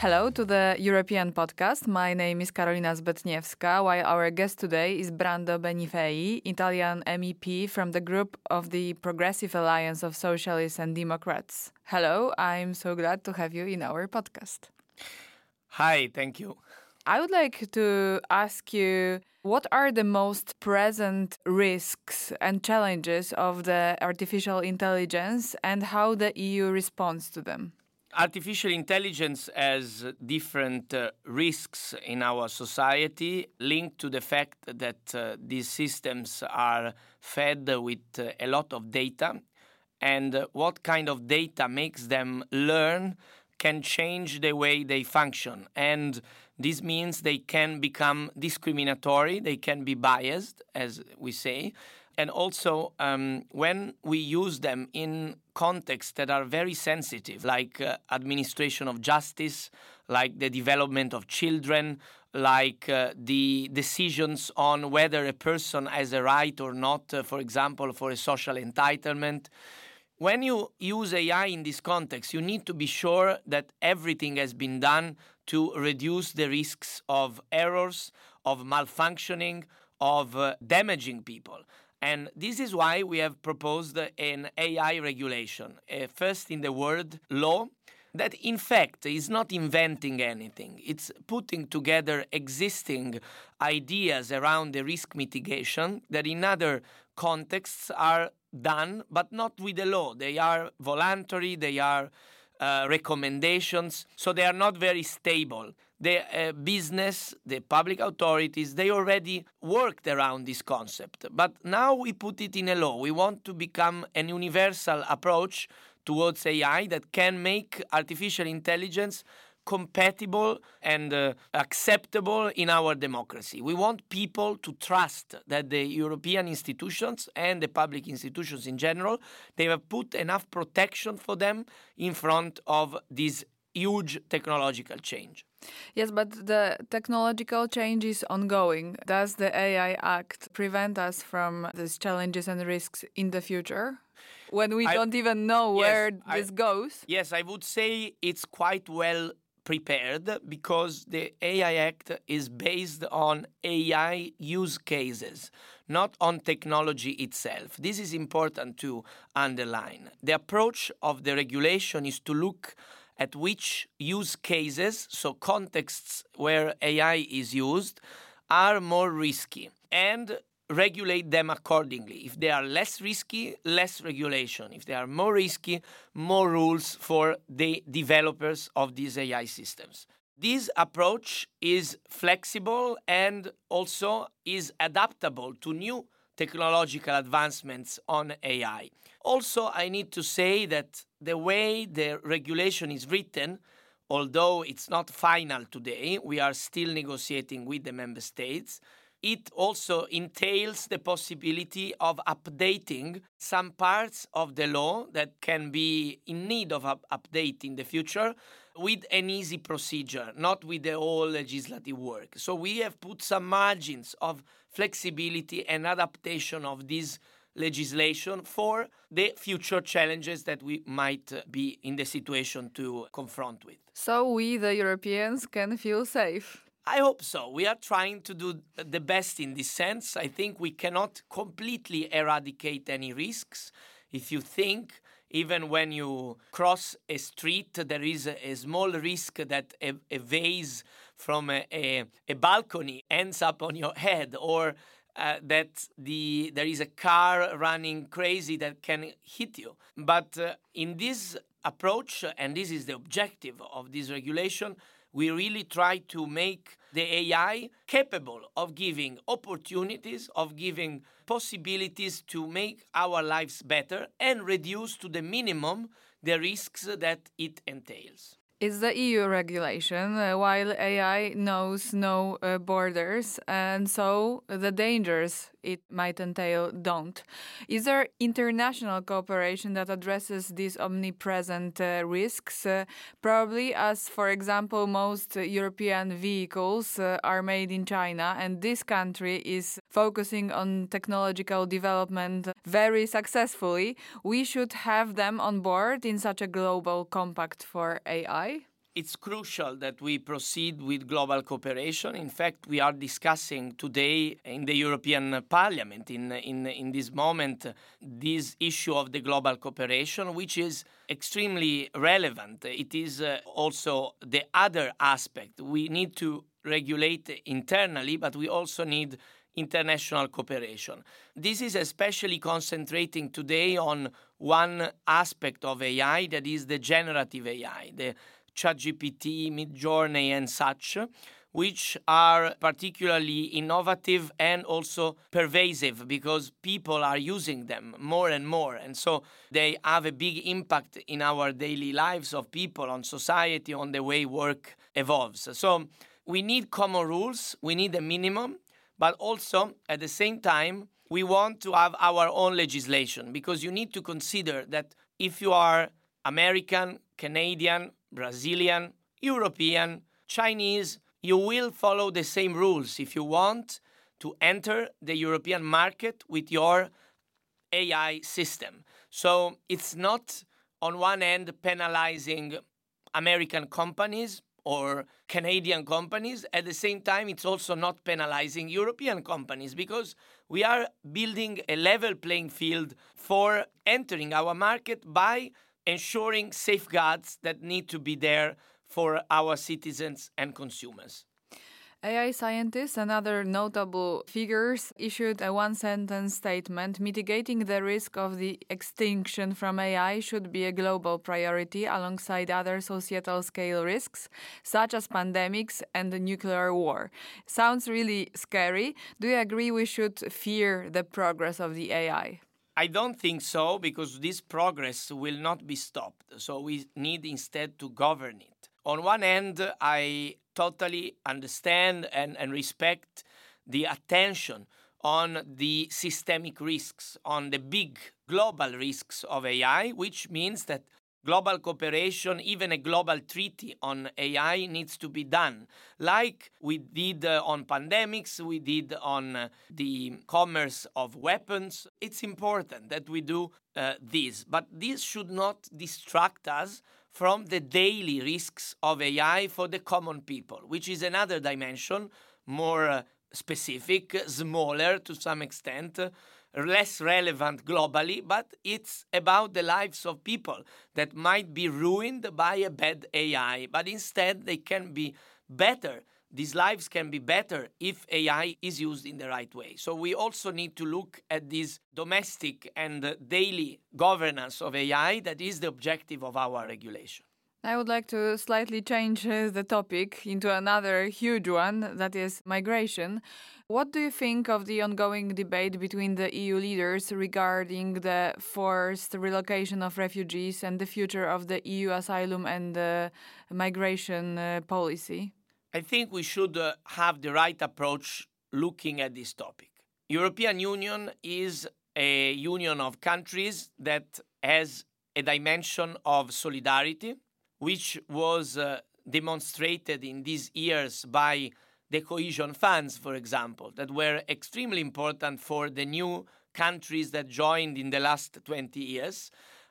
Hello to the European podcast. My name is Karolina Zbytniewska, while our guest today is Brando Benifei, Italian MEP from the group of the Progressive Alliance of Socialists and Democrats. Hello, I'm so glad to have you in our podcast. Hi, thank you. I would like to ask you what are the most present risks and challenges of the artificial intelligence and how the EU responds to them? Artificial intelligence has different uh, risks in our society linked to the fact that uh, these systems are fed with uh, a lot of data. And uh, what kind of data makes them learn can change the way they function. And this means they can become discriminatory they can be biased as we say and also um, when we use them in contexts that are very sensitive, like uh, administration of justice, like the development of children, like uh, the decisions on whether a person has a right or not, uh, for example, for a social entitlement. When you use AI in this context, you need to be sure that everything has been done to reduce the risks of errors, of malfunctioning, of uh, damaging people. And this is why we have proposed an AI regulation, uh, first in the world law, that in fact is not inventing anything. It's putting together existing ideas around the risk mitigation that in other contexts are done, but not with the law. They are voluntary, they are uh, recommendations, so they are not very stable the uh, business, the public authorities, they already worked around this concept. But now we put it in a law. We want to become an universal approach towards AI that can make artificial intelligence compatible and uh, acceptable in our democracy. We want people to trust that the European institutions and the public institutions in general, they have put enough protection for them in front of this huge technological change. Yes, but the technological change is ongoing. Does the AI Act prevent us from these challenges and risks in the future? When we I, don't even know yes, where this I, goes? Yes, I would say it's quite well prepared because the AI Act is based on AI use cases, not on technology itself. This is important to underline. The approach of the regulation is to look at which use cases, so contexts where AI is used, are more risky and regulate them accordingly. If they are less risky, less regulation. If they are more risky, more rules for the developers of these AI systems. This approach is flexible and also is adaptable to new technological advancements on AI. Also, I need to say that the way the regulation is written, although it's not final today, we are still negotiating with the member states. It also entails the possibility of updating some parts of the law that can be in need of up- update in the future with an easy procedure, not with the whole legislative work. So we have put some margins of flexibility and adaptation of this legislation for the future challenges that we might uh, be in the situation to confront with. So we, the Europeans, can feel safe. I hope so. We are trying to do the best in this sense. I think we cannot completely eradicate any risks. If you think, even when you cross a street, there is a, a small risk that a, a vase from a, a, balcony ends up on your head or uh, that the there is a car running crazy that can hit you. But uh, in this approach, and this is the objective of this regulation, we really try to make the AI capable of giving opportunities, of giving possibilities to make our lives better and reduce to the minimum the risks that it entails. It's the EU regulation, uh, while AI knows no uh, borders, and so the dangers it might entail don't. Is there international cooperation that addresses these omnipresent uh, risks? Uh, probably, as for example, most European vehicles uh, are made in China, and this country is focusing on technological development very successfully. We should have them on board in such a global compact for AI. It's crucial that we proceed with global cooperation. In fact, we are discussing today in the European Parliament, in, in, in this moment, this issue of the global cooperation, which is extremely relevant. It is uh, also the other aspect. We need to regulate internally, but we also need international cooperation. This is especially concentrating today on one aspect of AI that is the generative AI, the ChatGPT, Midjourney, and such, which are particularly innovative and also pervasive because people are using them more and more. And so they have a big impact in our daily lives of people, on society, on the way work evolves. So we need common rules, we need a minimum, but also at the same time, we want to have our own legislation because you need to consider that if you are American, Canadian, Brazilian, European, Chinese, you will follow the same rules if you want to enter the European market with your AI system. So it's not on one end penalizing American companies or Canadian companies. At the same time, it's also not penalizing European companies because we are building a level playing field for entering our market by ensuring safeguards that need to be there for our citizens and consumers. AI scientists and other notable figures issued a one sentence statement mitigating the risk of the extinction from AI should be a global priority alongside other societal scale risks, such as pandemics and the nuclear war. Sounds really scary. Do you agree we should fear the progress of the AI? I don't think so because this progress will not be stopped. So we need instead to govern it. On one end, I totally understand and, and respect the attention on the systemic risks, on the big global risks of AI, which means that global cooperation, even a global treaty on AI needs to be done. Like we did uh, on pandemics, we did on uh, the commerce of weapons. It's important that we do uh, this, but this should not distract us from the daily risks of AI for the common people, which is another dimension, more uh, specific, smaller to some extent less relevant globally, but it's about the lives of people that might be ruined by a bad AI, but instead they can be better. These lives can be better if AI is used in the right way. So we also need to look at this domestic and daily governance of AI that is the objective of our regulation. I would like to slightly change uh, the topic into another huge one that is migration. What do you think of the ongoing debate between the EU leaders regarding the forced relocation of refugees and the future of the EU asylum and uh, migration uh, policy? I think we should uh, have the right approach looking at this topic. European Union is a union of countries that has a dimension of solidarity which was uh, demonstrated in these years by the cohesion funds, for example, that were extremely important for the new countries that joined in the last 20 years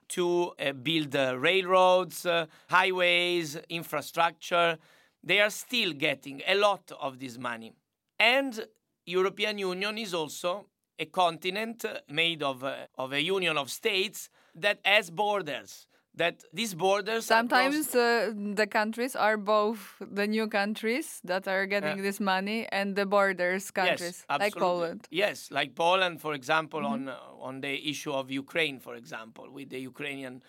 to uh, build uh, railroads, uh, highways, infrastructure. They are still getting a lot of this money. And European Union is also a continent made of, uh, of a union of states that has borders that these borders sometimes uh, the countries are both the new countries that are getting this money and the borders countries yes, like Poland. Yes, like Poland, for example, mm-hmm. on uh, on the issue of Ukraine, for example, with the Ukrainian.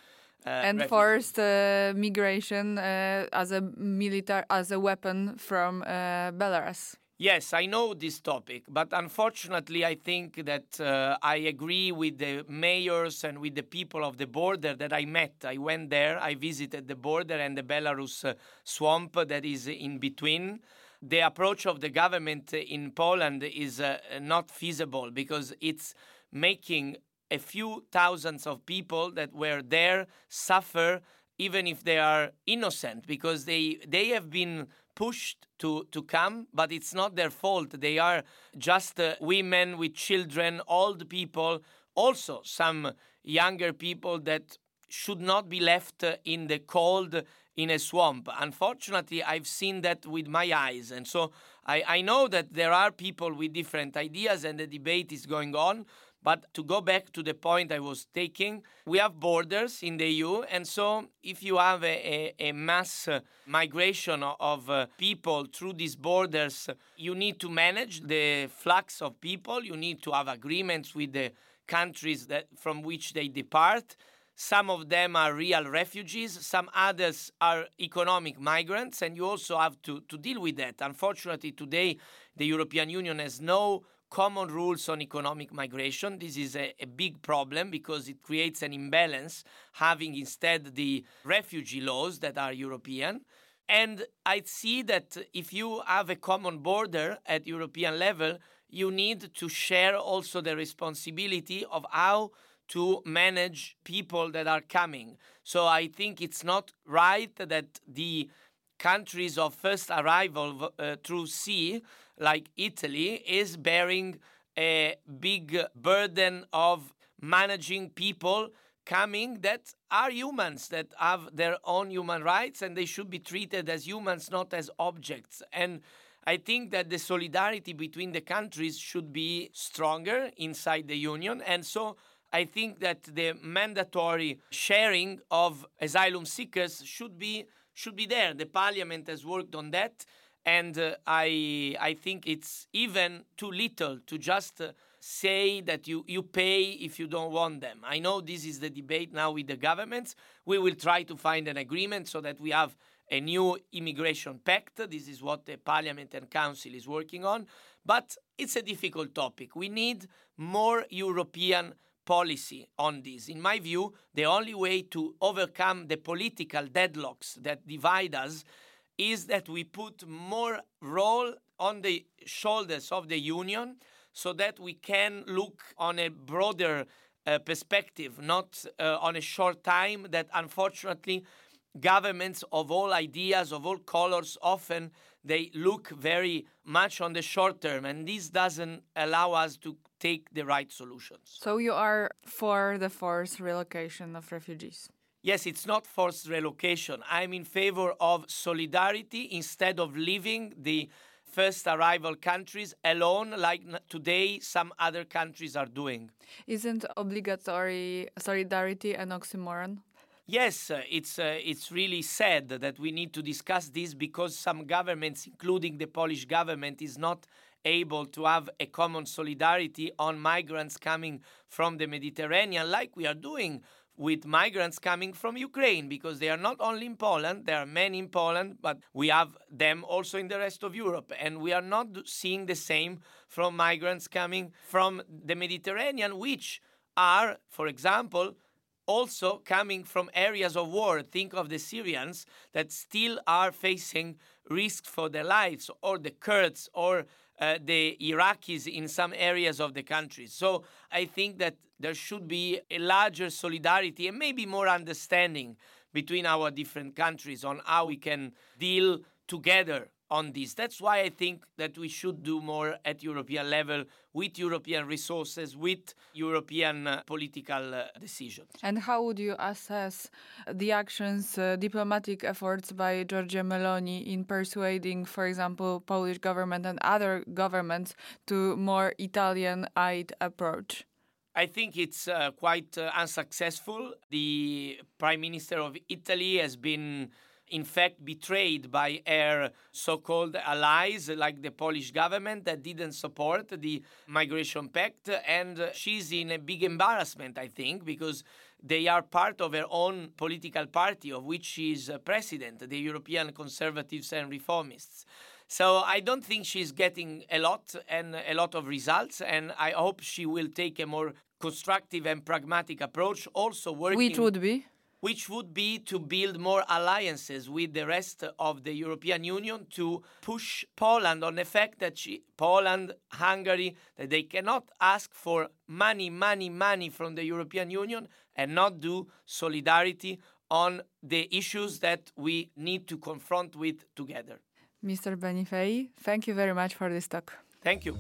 Uh, and refugees. forced uh, migration uh, as a military as a weapon from uh, Belarus. Yes, I know this topic, but unfortunately, I think that uh, I agree with the mayors and with the people of the border that I met. I went there, I visited the border and the Belarus uh, swamp that is in between. The approach of the government in Poland is uh, not feasible because it's making a few thousands of people that were there suffer even if they are innocent because they they have been pushed to, to come, but it's not their fault. They are just uh, women with children, old people, also some younger people that should not be left uh, in the cold in a swamp. Unfortunately, I've seen that with my eyes. And so I, I know that there are people with different ideas and the debate is going on. But to go back to the point I was taking, we have borders in the EU, and so if you have a, a, a mass migration of uh, people through these borders, you need to manage the flux of people. You need to have agreements with the countries that from which they depart. Some of them are real refugees, some others are economic migrants, and you also have to, to deal with that. Unfortunately, today the European Union has no common rules on economic migration. This is a, a, big problem because it creates an imbalance, having instead the refugee laws that are European. And I see that if you have a common border at European level, you need to share also the responsibility of how to manage people that are coming. So I think it's not right that the countries of first arrival uh, through sea, like Italy, is bearing a big burden of managing people coming that are humans, that have their own human rights, and they should be treated as humans, not as objects. And I think that the solidarity between the countries should be stronger inside the Union. And so I think that the mandatory sharing of asylum seekers should be should be there. The parliament has worked on that, and uh, I I think it's even too little to just uh, say that you you pay if you don't want them. I know this is the debate now with the governments. We will try to find an agreement so that we have a new immigration pact. This is what the parliament and council is working on, but it's a difficult topic. We need more European policy on this. In my view, the only way to overcome the political deadlocks that divide us is that we put more role on the shoulders of the union so that we can look on a broader uh, perspective, not uh, on a short time that unfortunately governments of all ideas, of all colors, often they look very much on the short term, and this doesn't allow us to take the right solutions. So you are for the forced relocation of refugees? Yes, it's not forced relocation. I'm in favor of solidarity instead of leaving the first arrival countries alone, like today some other countries are doing. Isn't obligatory solidarity an oxymoron? Yes, uh, it's uh, it's really sad that we need to discuss this because some governments, including the Polish government, is not able to have a common solidarity on migrants coming from the Mediterranean, like we are doing with migrants coming from Ukraine, because they are not only in Poland, there are many in Poland, but we have them also in the rest of Europe. And we are not seeing the same from migrants coming from the Mediterranean, which are, for example, also coming from areas of war. Think of the Syrians that still are facing risks for their lives, or the Kurds, or uh, the Iraqis in some areas of the country. So I think that there should be a larger solidarity and maybe more understanding between our different countries on how we can deal together on this. That's why I think that we should do more at European level with European resources, with European uh, political uh, decisions. And how would you assess the actions, uh, diplomatic efforts by Giorgia Meloni in persuading, for example, Polish government and other governments to more Italian-eyed approach? I think it's uh, quite uh, unsuccessful. The Prime Minister of Italy has been in fact betrayed by her so-called allies like the Polish government that didn't support the migration pact. And she's in a big embarrassment I think because they are part of her own political party of which she is president the European Conservatives and Reformists. So I don't think she's getting a lot and a lot of results and I hope she will take a more constructive and pragmatic approach also working which would be which would be to build more alliances with the rest of the European Union to push Poland on the fact that she, Poland, Hungary, that they cannot ask for money, money, money from the European Union and not do solidarity on the issues that we need to confront with together. Mr. Benifei, thank you very much for this talk. Thank you.